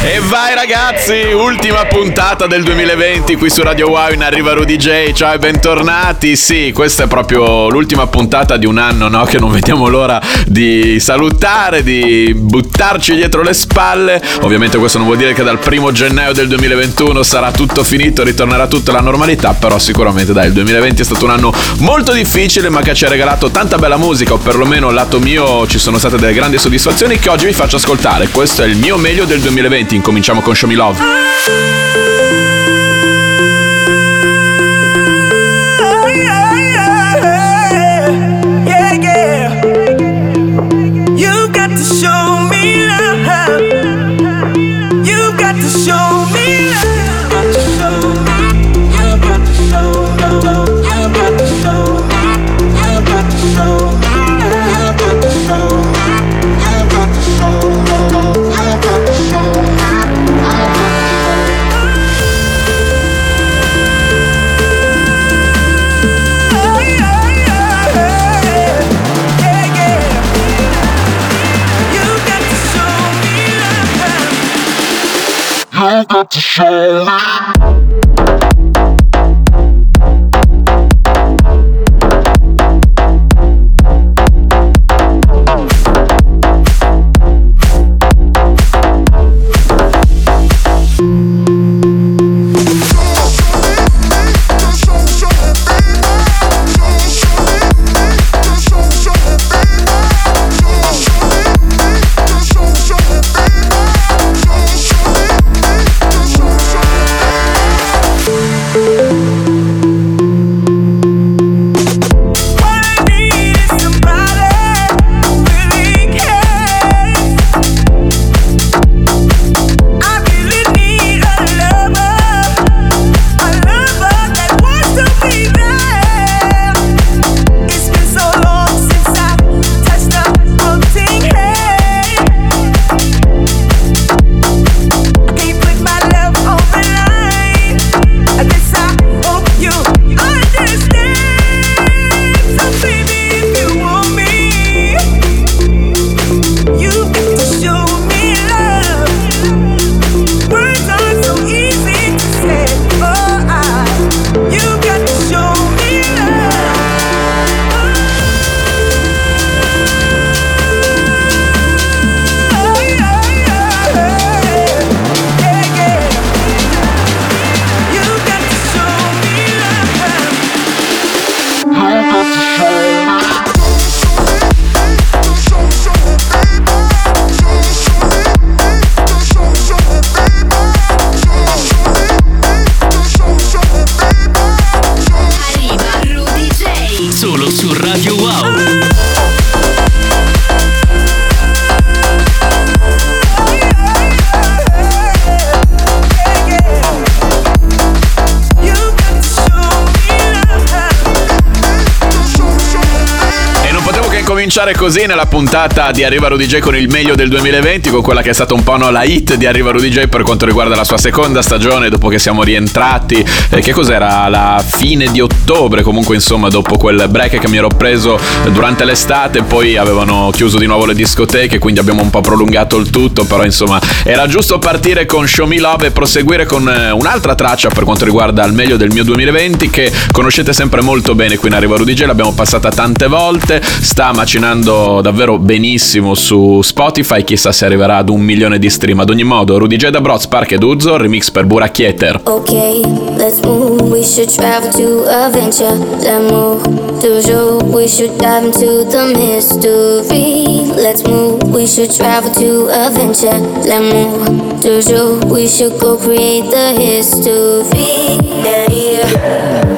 E vai ragazzi, ultima puntata del 2020 qui su Radio Wow in Arriva Rudy J. Ciao e bentornati. Sì, questa è proprio l'ultima puntata di un anno, no? Che non vediamo l'ora di salutare, di buttarci dietro le spalle. Ovviamente questo non vuol dire che dal primo gennaio del 2021 sarà tutto finito, ritornerà tutta la normalità, però sicuramente dai, il 2020 è stato un anno molto difficile, ma che ci ha regalato tanta bella musica, o perlomeno lato mio ci sono state delle grandi soddisfazioni che oggi vi faccio ascoltare. Questo è il mio meglio del 2020. Incominciamo con Show Me Love. Got to show me. Cominciare così nella puntata di Arriva Rudy J con il meglio del 2020, con quella che è stata un po' no, la hit di Arriva Rudy J per quanto riguarda la sua seconda stagione, dopo che siamo rientrati, eh, che cos'era? La fine di ottobre, comunque insomma dopo quel break che mi ero preso durante l'estate, poi avevano chiuso di nuovo le discoteche, quindi abbiamo un po' prolungato il tutto, però insomma era giusto partire con Show Me Love e proseguire con eh, un'altra traccia per quanto riguarda il meglio del mio 2020 che conoscete sempre molto bene qui in Arriva Rudy J, l'abbiamo passata tante volte, sta macinando davvero benissimo su Spotify, chissà se arriverà ad un milione di stream. Ad ogni modo, Rudy J da Broz, Park ed Uzzo, remix per Buracchieter. Okay, let's move. We should travel to adventure. Let's move. Toujours, we should dive into the mystery. Let's move. We should travel to adventure. Let's move. Toujours, we should go create the history. Yeah, yeah.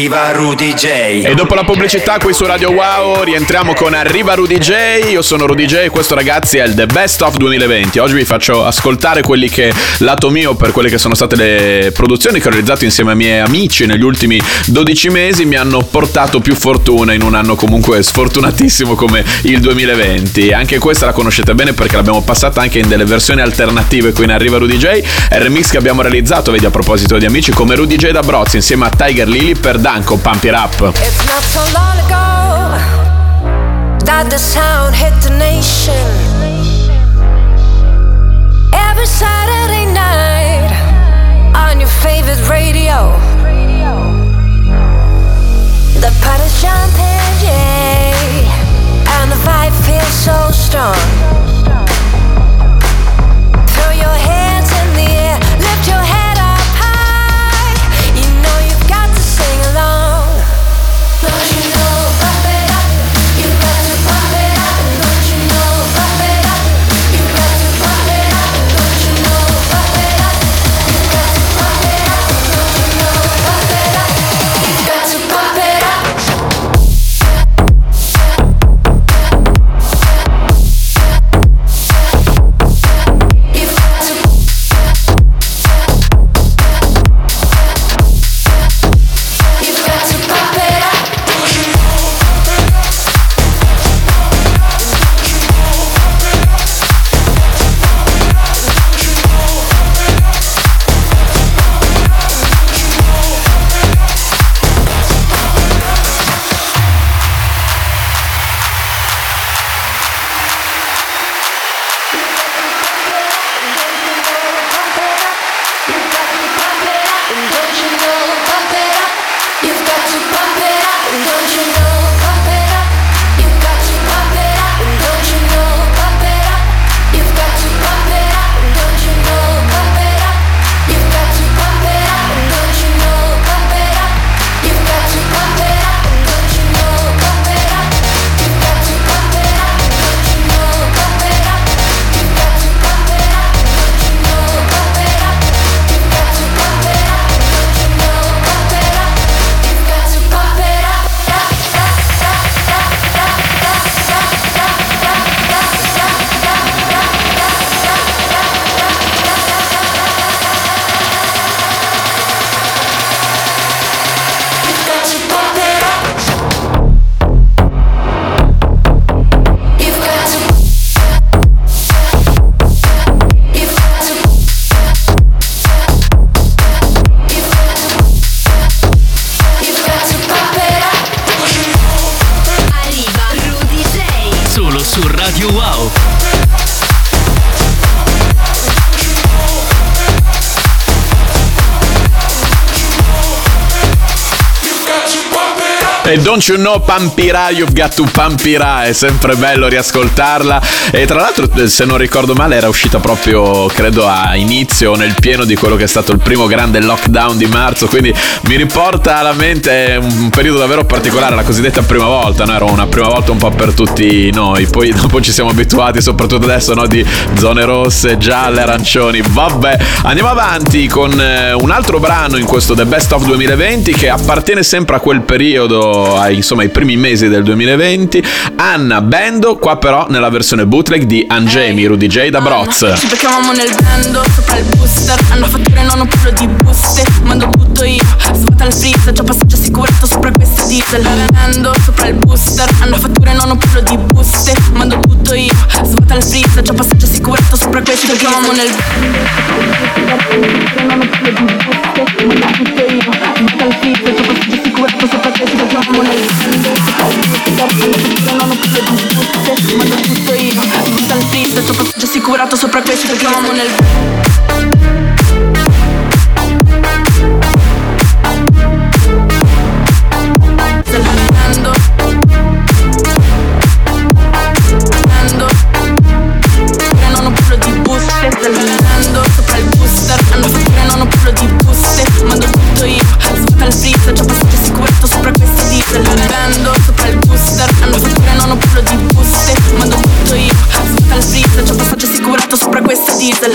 arriva Rudy J. E dopo la pubblicità qui su Radio Wow rientriamo con Arriva Rudy J. Io sono Rudy J e questo ragazzi è il The Best of 2020. Oggi vi faccio ascoltare quelli che, lato mio, per quelle che sono state le produzioni che ho realizzato insieme ai miei amici negli ultimi 12 mesi, mi hanno portato più fortuna in un anno comunque sfortunatissimo come il 2020. Anche questa la conoscete bene perché l'abbiamo passata anche in delle versioni alternative qui in Arriva Rudy J. È il remix che abbiamo realizzato, vedi a proposito di amici, come Rudy J da Brozzi insieme a Tiger Lily per Pump It Up. It's not so long ago that the sound hit the nation. Every Saturday night on your favorite radio. The party's jumping, yeah, and the vibe feels so strong. Don't You Know Pampira, You've Got to Pampira, è sempre bello riascoltarla. E tra l'altro, se non ricordo male, era uscita proprio, credo, a inizio, nel pieno di quello che è stato il primo grande lockdown di marzo. Quindi mi riporta alla mente un periodo davvero particolare, la cosiddetta prima volta, no? Era una prima volta un po' per tutti noi. Poi dopo ci siamo abituati, soprattutto adesso, no? Di zone rosse, gialle, arancioni. Vabbè, andiamo avanti con eh, un altro brano in questo The Best of 2020 che appartiene sempre a quel periodo ai, insomma, ai primi mesi del 2020. Anna Bendo, qua però nella versione bootleg di Angemi, Rudy J da Broz. Ci beccavamo nel bando, sopra il booster. Hanno fatture, non ho quello di buste. Mando tutto io, svuota il freezer. Già passaggio assicurato sopra queste diesel Bando, sopra il booster. Hanno fatture, non ho quello di buste. Mando tutto io, svuota il freezer. Già passaggio assicurato sopra queste diesel Ci beccavamo nel non ho quello di buste. Mando tutto io, Buone licenze Da punto non ho più le buste Ma tutto io Mi sento triste Già sicurato sopra questo Perché amo nel... diesel.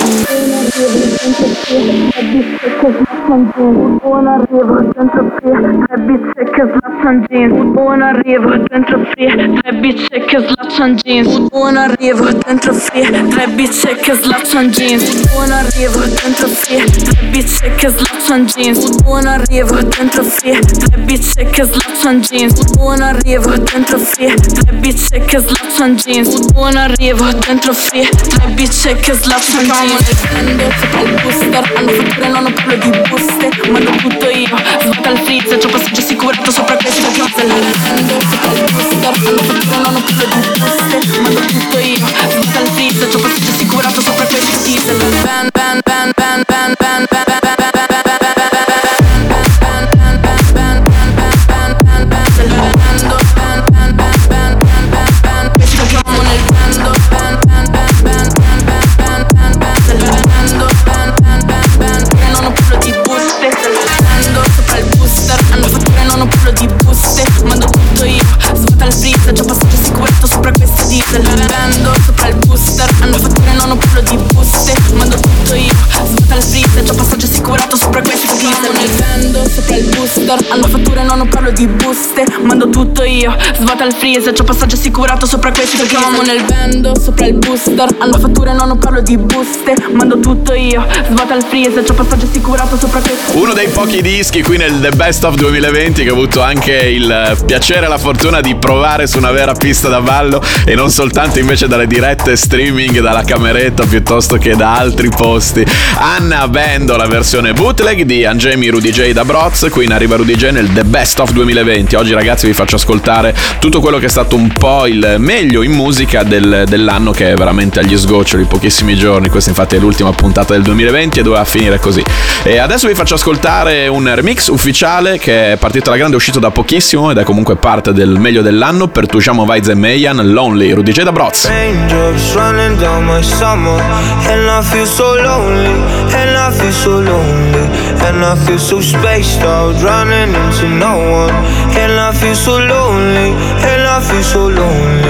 Buon arrivo dentro qui Tre bizze che slaccian jeans. Buon arrivo dentro qui Tre bizze che slaccian jeans. Buon arrivo dentro qui Tre bizze che slaccian jeans. Buon arrivo dentro qui Tre bizze che slaccian jeans. Buon arrivo dentro qui Tre bizze che slaccian jeans. Buon arrivo dentro qui Tre bizze che slaccian jeans. Buon arrivo dentro qui Tre bizze che slaccian jeans Prendo sopra il booster Hanno fatture non ho quello di buste Mando tutto io Svuota il freezer C'ho passaggio assicurato sopra questo diesel Prendo sopra il booster Hanno fatture non ho quello di buste Mando tutto io Svuota il freezer C'ho passaggio assicurato sopra questo diesel Ban ban ban ban ban ban ban le dit booster Mando tutto io Svuota il freezer Già passaggio assicurato sopra questi diesel nel vendo sopra il booster Hanno fatture, non ho parlo di buste Mando tutto io Svuota il freezer C'ho passaggio assicurato sopra questi Uno dei pochi dischi qui nel The Best of 2020 che ho avuto anche il piacere e la fortuna di provare su una vera pista da ballo e non soltanto invece dalle dirette streaming dalla cameretta piuttosto che da altri posti. Anna Bendo, la versione bootleg di Angemi Rudy J da Broz, qui in arriva Rudy J nel The Best of 2020. Oggi ragazzi vi faccio ascoltare tutto quello che è stato un po' il meglio in musica del- dell'anno che è veramente agli sgoccioli, pochissimi giorni. Questa infatti è l'ultima puntata del 2020 e doveva finire così. E adesso vi faccio ascoltare un remix ufficiale che è partito alla grande, è uscito da pochissimo ed è comunque parte del meglio dell'anno per Tujamo Vaiz e Meyan, Lonely, Rudy J da Broz. And I feel so lonely And I feel so lonely And I feel so spaced out Running into no one. And I feel so lonely And I feel so lonely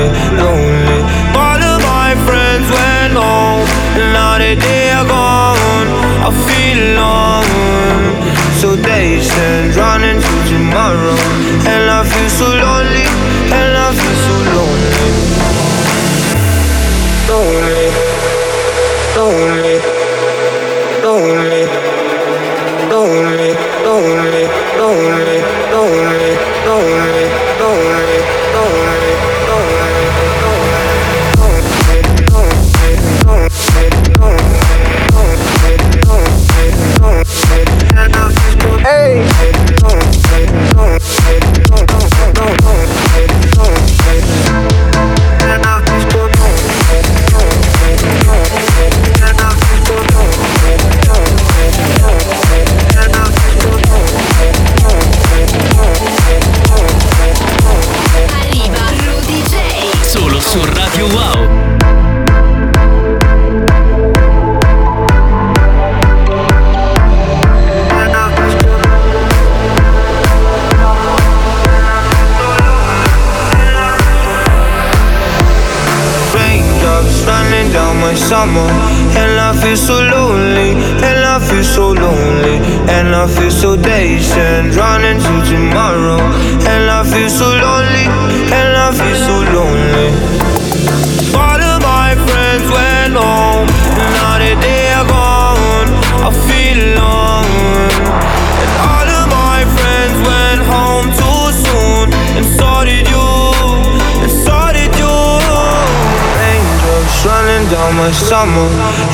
summer,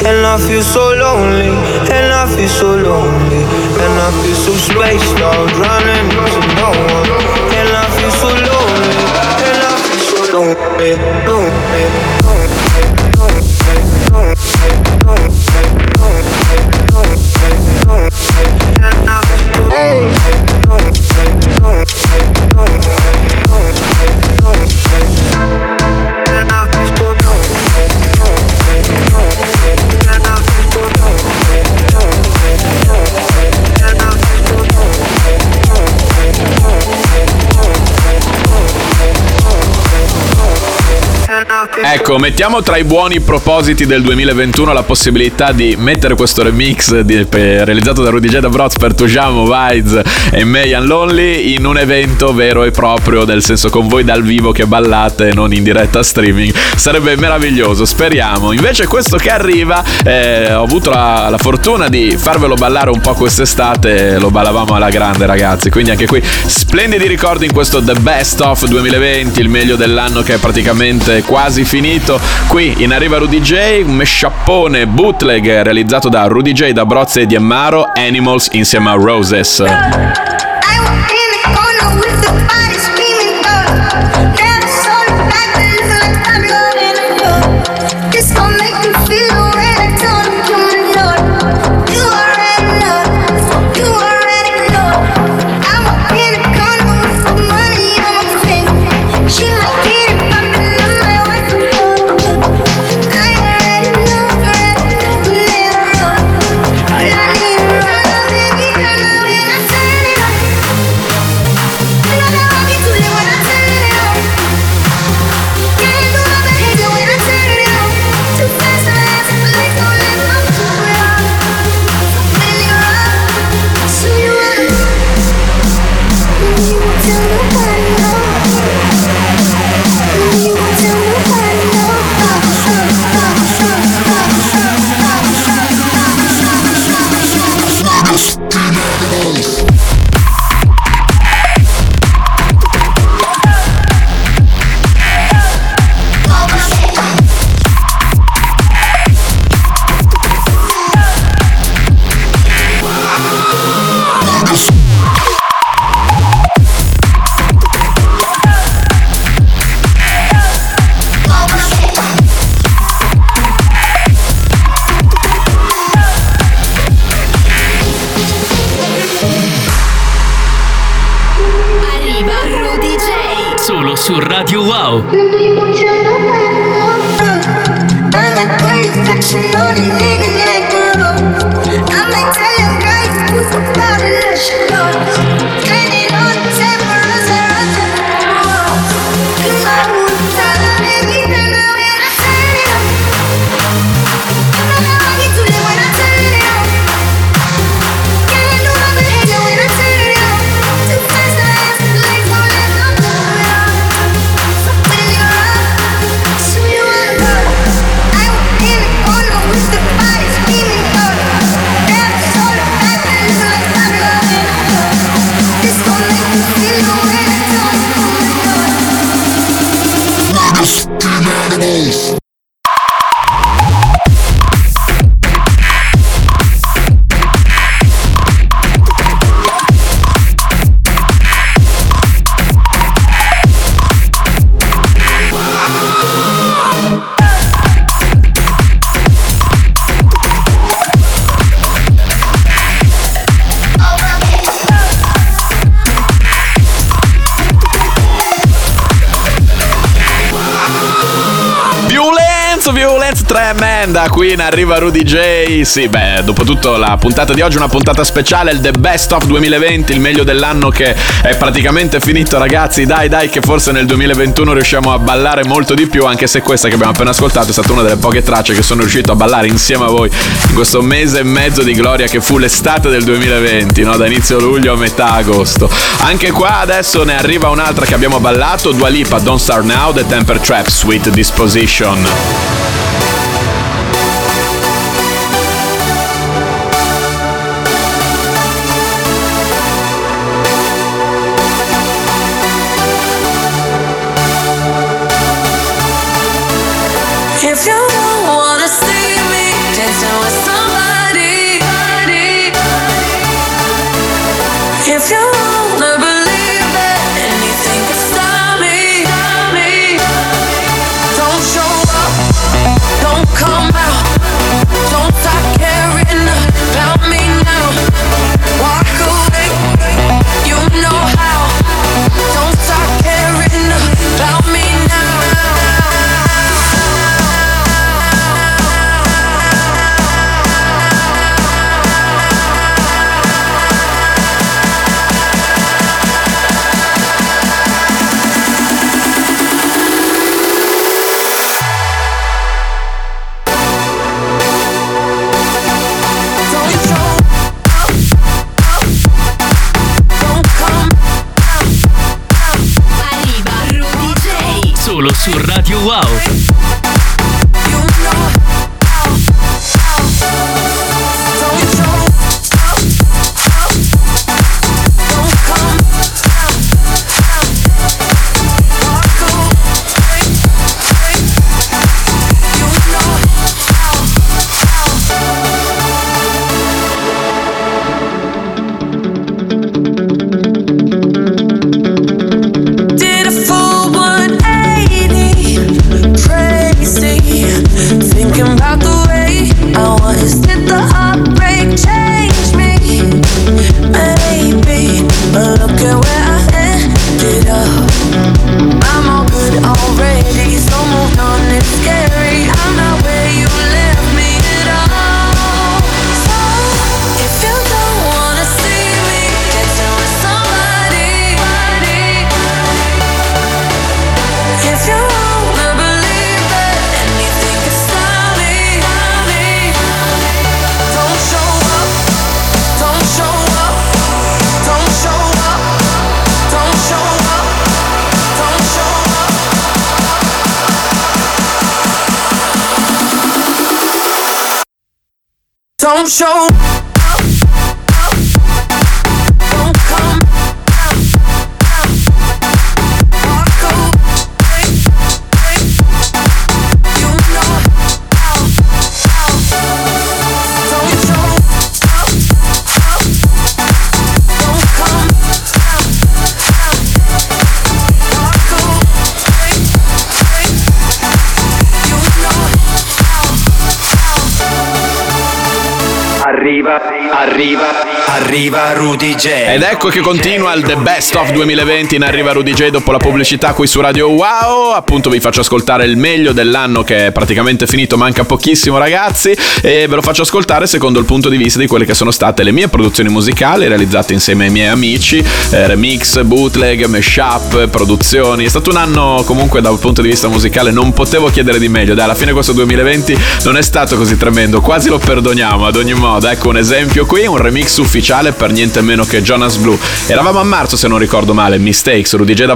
and I feel so lonely, and I feel so lonely, and I feel so spaced out, running into no one, and I feel so lonely, and I feel so lonely, lonely, Ecco, mettiamo tra i buoni propositi del 2021 la possibilità di mettere questo remix di- per- realizzato da Rudy J. Broz per Tujamo, Vides e Mayan Lonely in un evento vero e proprio, del senso con voi dal vivo che ballate non in diretta streaming. Sarebbe meraviglioso, speriamo. Invece questo che arriva, eh, ho avuto la, la fortuna di farvelo ballare un po' quest'estate, lo ballavamo alla grande ragazzi, quindi anche qui splendidi ricordi in questo The Best of 2020, il meglio dell'anno che è praticamente quasi finito. Qui in arriva Rudy J, un mesciappone bootleg realizzato da Rudy J, da Brozze e di Emmaro, Animals insieme a Roses. animals. Tremenda, qui in arriva Rudy J. Sì, beh, dopo tutto la puntata di oggi è una puntata speciale, il The Best of 2020, il meglio dell'anno che è praticamente finito, ragazzi. Dai, dai, che forse nel 2021 riusciamo a ballare molto di più, anche se questa che abbiamo appena ascoltato è stata una delle poche tracce che sono riuscito a ballare insieme a voi in questo mese e mezzo di gloria che fu l'estate del 2020, no? Da inizio luglio a metà agosto. Anche qua adesso ne arriva un'altra che abbiamo ballato, Dua Lipa, Don't Start Now, The Temper Trap, Sweet Disposition. Arriva Rudy J. Ed ecco che continua il The Best of 2020 in arriva Rudy J dopo la pubblicità qui su Radio Wow. Appunto vi faccio ascoltare il meglio dell'anno che è praticamente finito, manca pochissimo ragazzi e ve lo faccio ascoltare secondo il punto di vista di quelle che sono state le mie produzioni musicali realizzate insieme ai miei amici, eh, remix, bootleg, mashup, produzioni. È stato un anno comunque dal punto di vista musicale non potevo chiedere di meglio. Dai, alla fine questo 2020 non è stato così tremendo, quasi lo perdoniamo ad ogni modo. Ecco un esempio qui, un remix ufficiale per niente meno che Jonas Blue. Eravamo a marzo se non ricordo male, Mistakes, Rudy J da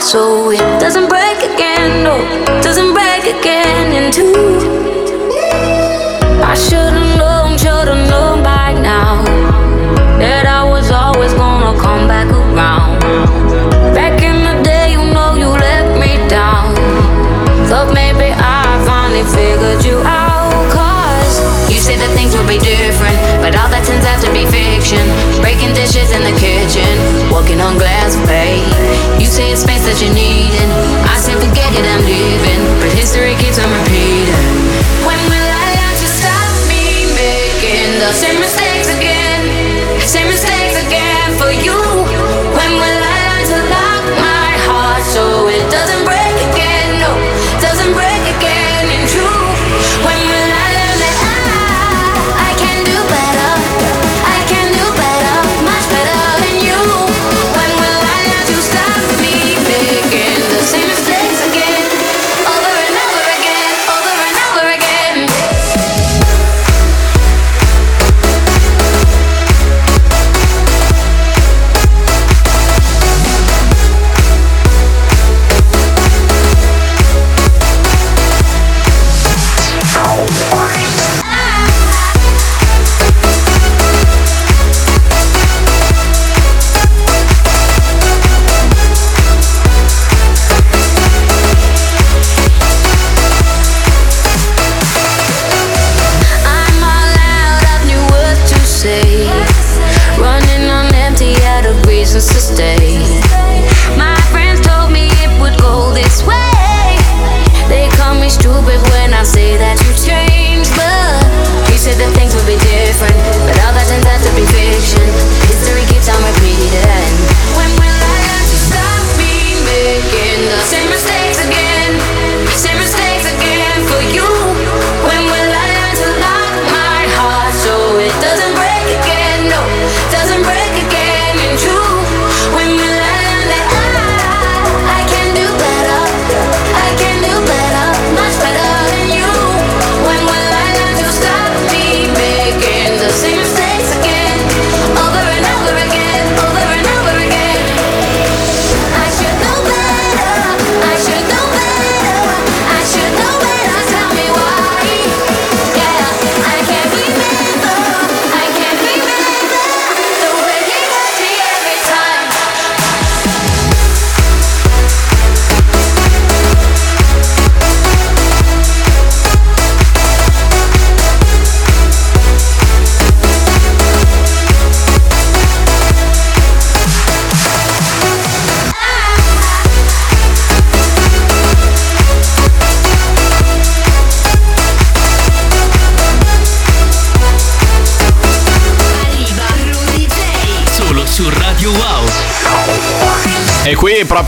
so it doesn't break again? No, doesn't break again in two. I should've all that turns out to be fiction. Breaking dishes in the kitchen, walking on glass, babe. You say it's space that you need, and I say forget it, I'm leaving.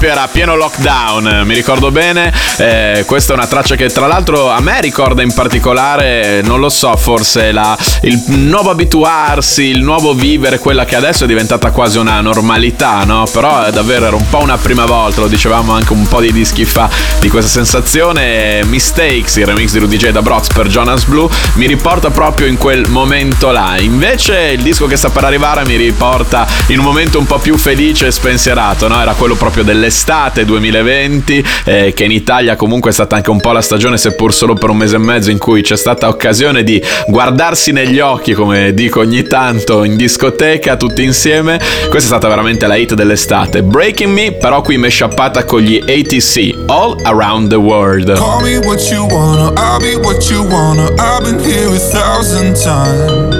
Proprio era pieno lockdown, mi ricordo bene. Eh, questa è una traccia che tra l'altro a me ricorda in particolare, non lo so, forse la, il nuovo abituarsi, il nuovo vivere, quella che adesso è diventata quasi una normalità, no? Però è davvero era un po' una prima volta, lo dicevamo anche un po' di dischi fa di questa sensazione. Mistakes, il remix di Rudy J da Brox per Jonas Blue, mi riporta proprio in quel momento là. Invece il disco che sta per arrivare mi riporta in un momento un po' più felice e spensierato, no? Era quello proprio dell'estate 2020, eh, che in Italia comunque è stata anche un po' la stagione, seppur solo per un mese e mezzo, in cui c'è stata occasione di guardarsi negli occhi, come dico ogni tanto, in discoteca, tutti insieme. Questa è stata veramente la hit dell'estate. Breaking Me, però qui meshappata con gli ATC, All Around the World. Call me what you wanna, I'll be what you wanna. I've been here a thousand times.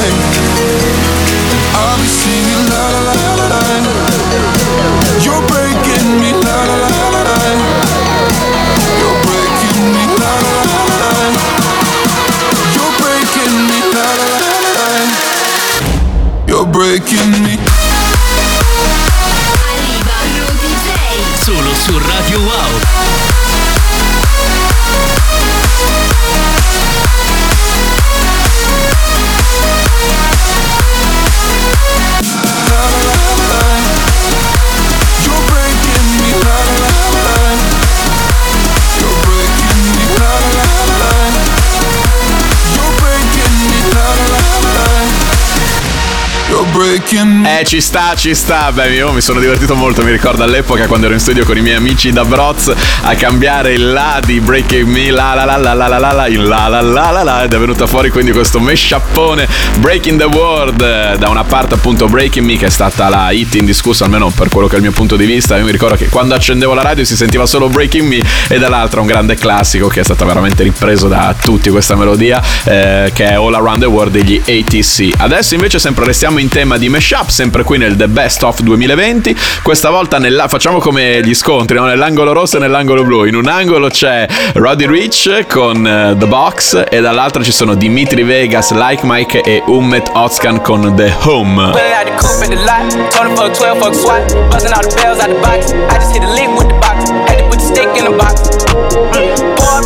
Eh, ci sta, ci sta. Beh, io mi sono divertito molto. Mi ricordo all'epoca quando ero in studio con i miei amici da Broz a cambiare il la di Breaking Me, la la la la la la la la, in la la la la la. Ed è venuta fuori quindi questo meshappone Breaking the World. eh, Da una parte, appunto, Breaking Me, che è stata la hit indiscussa, almeno per quello che è il mio punto di vista. Io mi ricordo che quando accendevo la radio si sentiva solo Breaking Me, e dall'altra un grande classico che è stato veramente ripreso da tutti questa melodia, eh, che è All Around the World degli ATC. Adesso invece sempre restiamo in tema di mashup, sempre qui nel The Best of 2020. Questa volta nella, facciamo come gli scontri, no? nell'angolo rosso e nell'angolo blu. In un angolo c'è Roddy Rich con uh, The Box e dall'altro ci sono Dimitri Vegas, Like Mike e Ummet Otskan con The Home.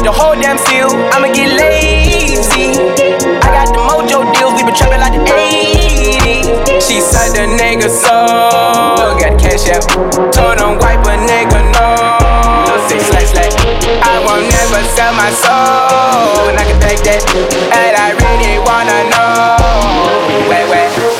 the whole damn field. I'ma get lazy. I got the mojo deals, we been trapping like She said the nigga so. Got cash out. Told him wipe a nigga no. Say slash slash. I won't never sell my soul. And I can take that. And I really wanna know. Wait, wait.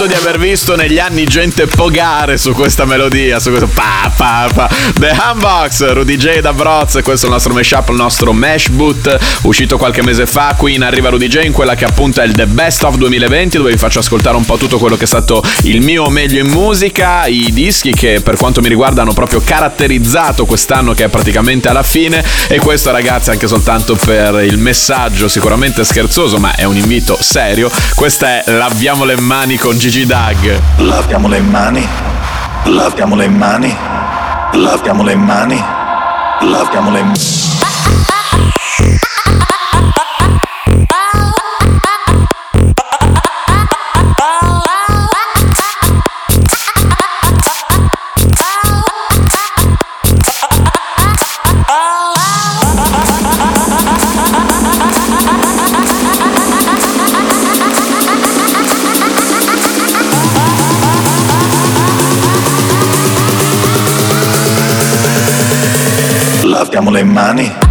Ammetto di aver visto negli anni gente pogare su questa melodia, su questo pa pa pa. The Humbox, Rudy J da Broz, questo è il nostro mashup, il nostro Mash Boot, uscito qualche mese fa. Qui in arriva Rudy J in quella che appunto è il The Best of 2020, dove vi faccio ascoltare un po' tutto quello che è stato il mio meglio in musica, i dischi che per quanto mi riguarda hanno proprio caratterizzato quest'anno che è praticamente alla fine. E questo ragazzi anche soltanto per il messaggio sicuramente scherzoso, ma è un invito serio. Questa è Laviamo le mani con Gigi Dag. Laviamo le mani, laviamo le mani, laviamo le mani, laviamo le mani. Laviamo le mani.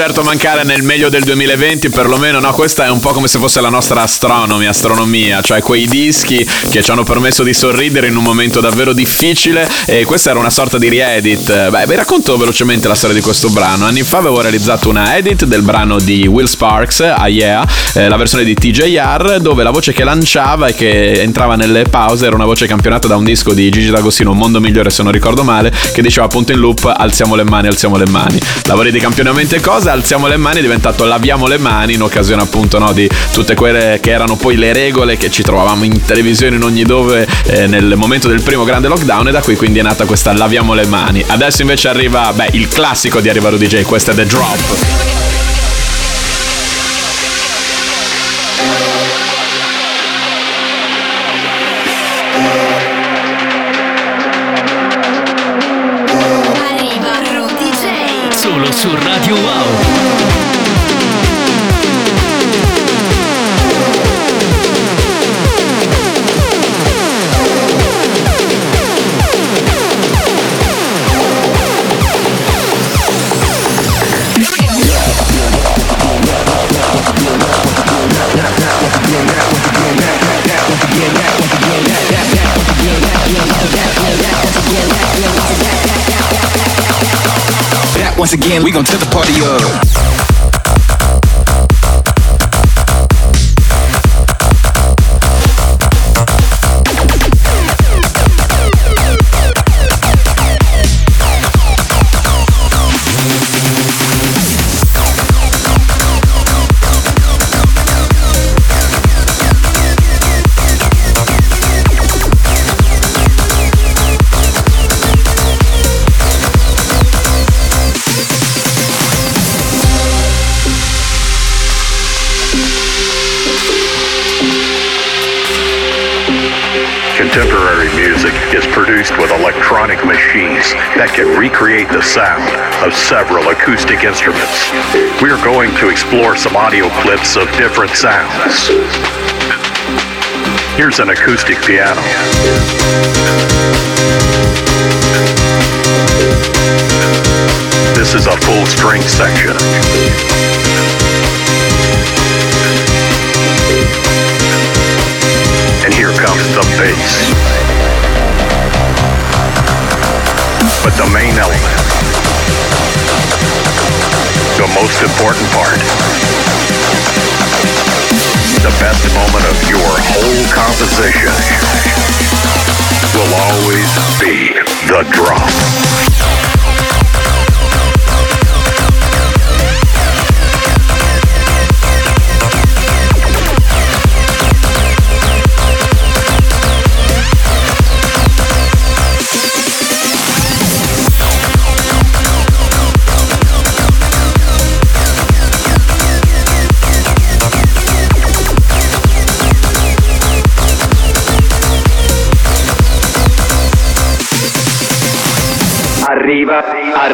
Certo mancare nel meglio del 2020, perlomeno no, questa è un po' come se fosse la nostra astronomy, astronomia, cioè quei dischi che ci hanno permesso di sorridere in un momento davvero difficile e questa era una sorta di re-edit. Beh, vi racconto velocemente la storia di questo brano. Anni fa avevo realizzato una edit del brano di Will Sparks, Ah Yeah, eh, la versione di TJR, dove la voce che lanciava e che entrava nelle pause era una voce campionata da un disco di Gigi D'Agostino, mondo migliore se non ricordo male, che diceva appunto in loop alziamo le mani, alziamo le mani. Lavori di campione continuamente cose, alziamo le mani è diventato laviamo le mani in occasione appunto no, di tutte quelle che erano poi le regole che ci trovavamo in televisione in ogni dove eh, nel momento del primo grande lockdown e da qui quindi è nata questa laviamo le mani. Adesso invece arriva, beh, il classico di Arriva Rudy J, questo è The Drop. Su Radio Wow. Once again, we gon' tip the party up. Music is produced with electronic machines that can recreate the sound of several acoustic instruments. We are going to explore some audio clips of different sounds. Here's an acoustic piano. This is a full string section. The main element, the most important part, the best moment of your whole composition will always be the drop.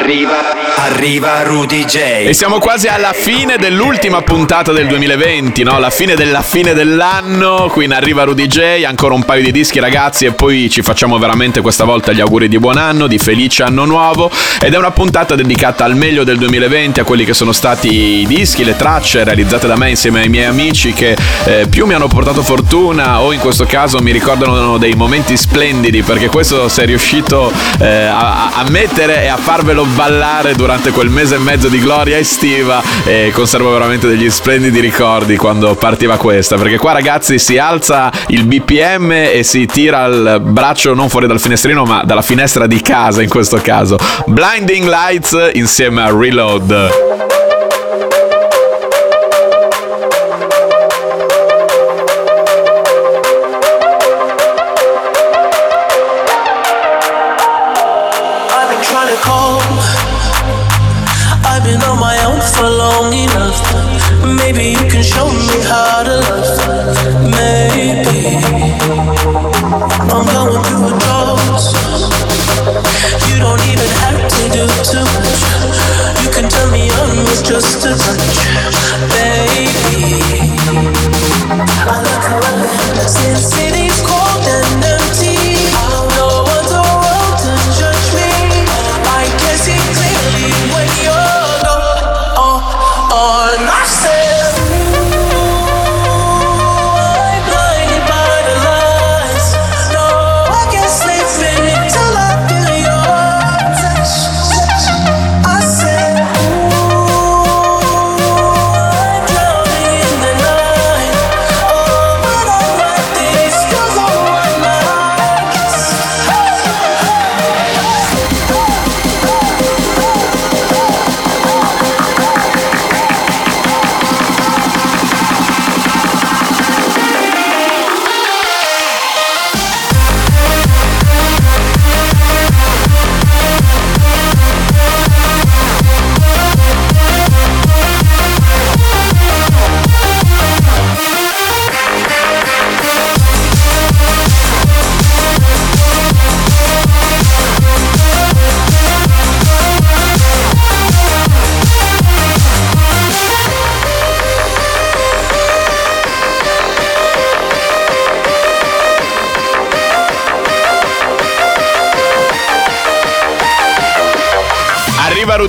Arriva, arriva, Rudy J. E siamo quasi alla fine dell'ultima puntata del 2020, no? La fine della fine dell'anno. Qui in arriva Rudy J. Ancora un paio di dischi, ragazzi. E poi ci facciamo veramente questa volta gli auguri di buon anno, di felice anno nuovo. Ed è una puntata dedicata al meglio del 2020, a quelli che sono stati i dischi, le tracce realizzate da me insieme ai miei amici che eh, più mi hanno portato fortuna o in questo caso mi ricordano dei momenti splendidi perché questo sei riuscito eh, a, a mettere e a farvelo ballare durante quel mese e mezzo di gloria estiva e conservo veramente degli splendidi ricordi quando partiva questa perché qua ragazzi si alza il BPM e si tira il braccio non fuori dal finestrino ma dalla finestra di casa in questo caso. Blinding Lights insieme a Reload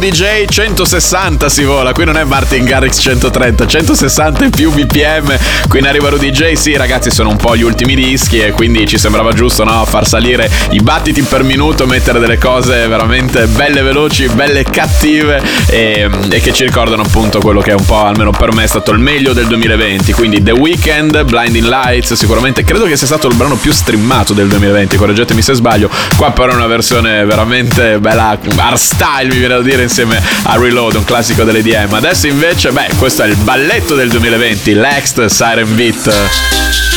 DJ 160 si vola, qui non è Martin Garrix 130, 160 e più BPM. Qui in Arriva Rudy J, sì ragazzi sono un po' gli ultimi dischi e quindi ci sembrava giusto no, far salire i battiti per minuto, mettere delle cose veramente belle veloci, belle cattive e, e che ci ricordano appunto quello che è un po' almeno per me è stato il meglio del 2020. Quindi The Weeknd, Blinding Lights, sicuramente credo che sia stato il brano più streamato del 2020, correggetemi se sbaglio. Qua però è una versione veramente bella, hardstyle mi viene da dire insieme a Reload, un classico dell'EDM. Adesso invece, beh, questo è il balletto del 2020, Lext Siren Beat.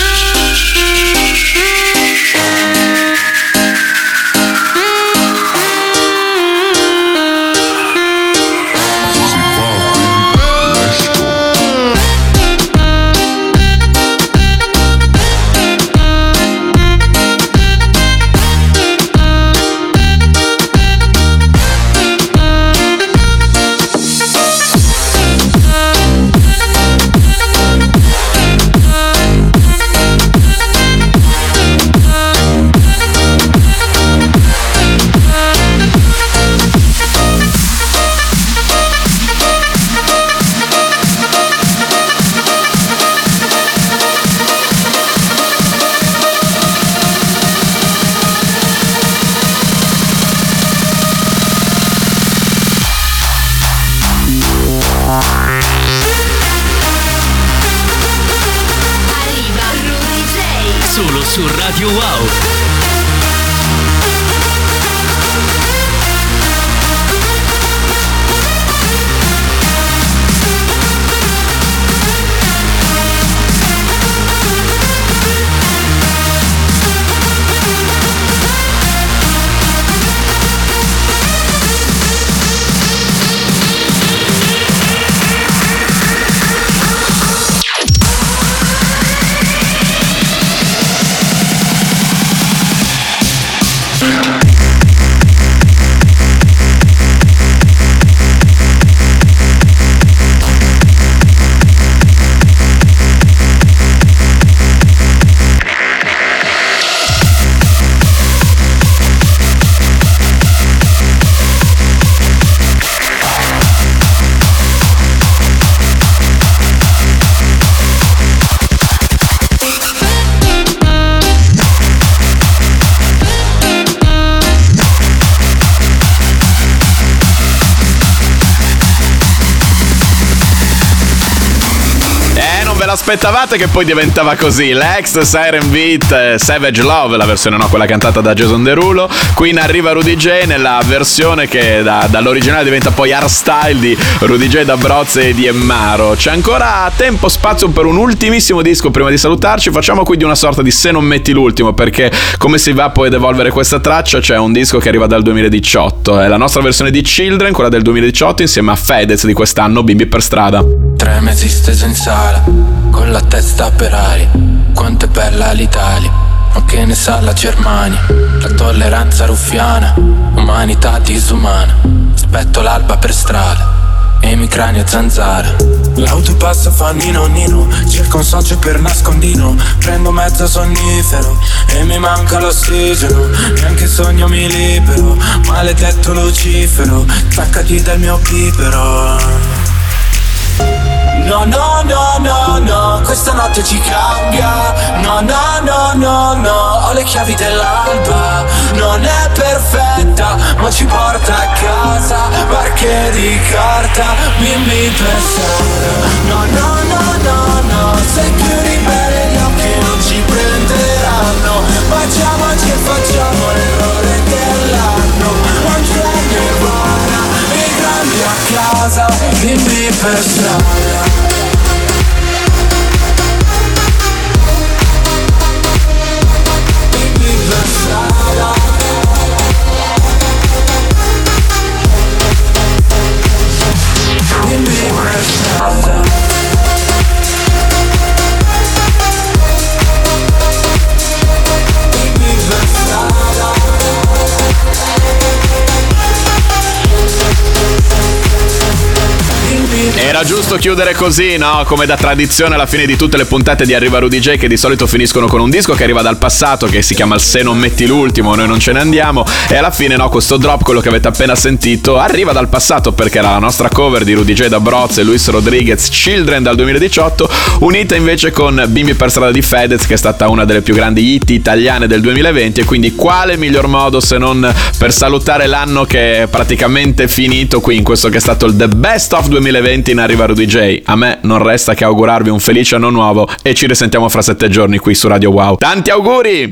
L'aspettavate che poi diventava così. Lex, Siren Beat, eh, Savage Love, la versione no, quella cantata da Jason Derulo. Qui in arriva Rudy J nella versione che da- dall'originale diventa poi hardstyle di Rudy J da Brozze e di Emmaro. C'è ancora tempo, spazio per un ultimissimo disco prima di salutarci. Facciamo quindi una sorta di se non metti l'ultimo, perché come si va poi ad evolvere questa traccia? C'è un disco che arriva dal 2018. È la nostra versione di Children, quella del 2018, insieme a Fedez di quest'anno, Bimbi per strada. Tre mesi steso in sala, con la testa per aria. Quanto è bella l'Italia, ma che ne sa la Germania? La tolleranza ruffiana, umanità disumana. Aspetto l'alba per strada, e mi cranio zanzara. L'auto passa fa nino nino, cerco un socio per nascondino. Prendo mezzo sonnifero e mi manca l'ossigeno. Neanche sogno mi libero, maledetto Lucifero, attaccati dal mio pipero. No, no, no, no, no, questa notte ci cambia. No, no, no, no, no, ho le chiavi dell'alba. Non è perfetta, ma ci porta a casa. Barche di carta, bimbi per strada. No, no, no, no, no, se chiudi bene gli occhi non ci prenderanno. Baciamoci e facciamo l'errore dell'anno. Casa, bimbi per strada. Era giusto chiudere così, no? Come da tradizione alla fine di tutte le puntate di Arriva Rudy J che di solito finiscono con un disco che arriva dal passato che si chiama Se non metti l'ultimo, noi non ce ne andiamo e alla fine no, questo drop, quello che avete appena sentito, arriva dal passato perché era la nostra cover di Rudy J da Broz e Luis Rodriguez Children dal 2018, unita invece con Bimbi per strada di Fedez che è stata una delle più grandi hit italiane del 2020 e quindi quale miglior modo se non per salutare l'anno che è praticamente finito qui in questo che è stato il The Best of 2020 in Arriva Rudy. A me non resta che augurarvi un felice anno nuovo e ci risentiamo fra sette giorni qui su Radio Wow. Tanti auguri!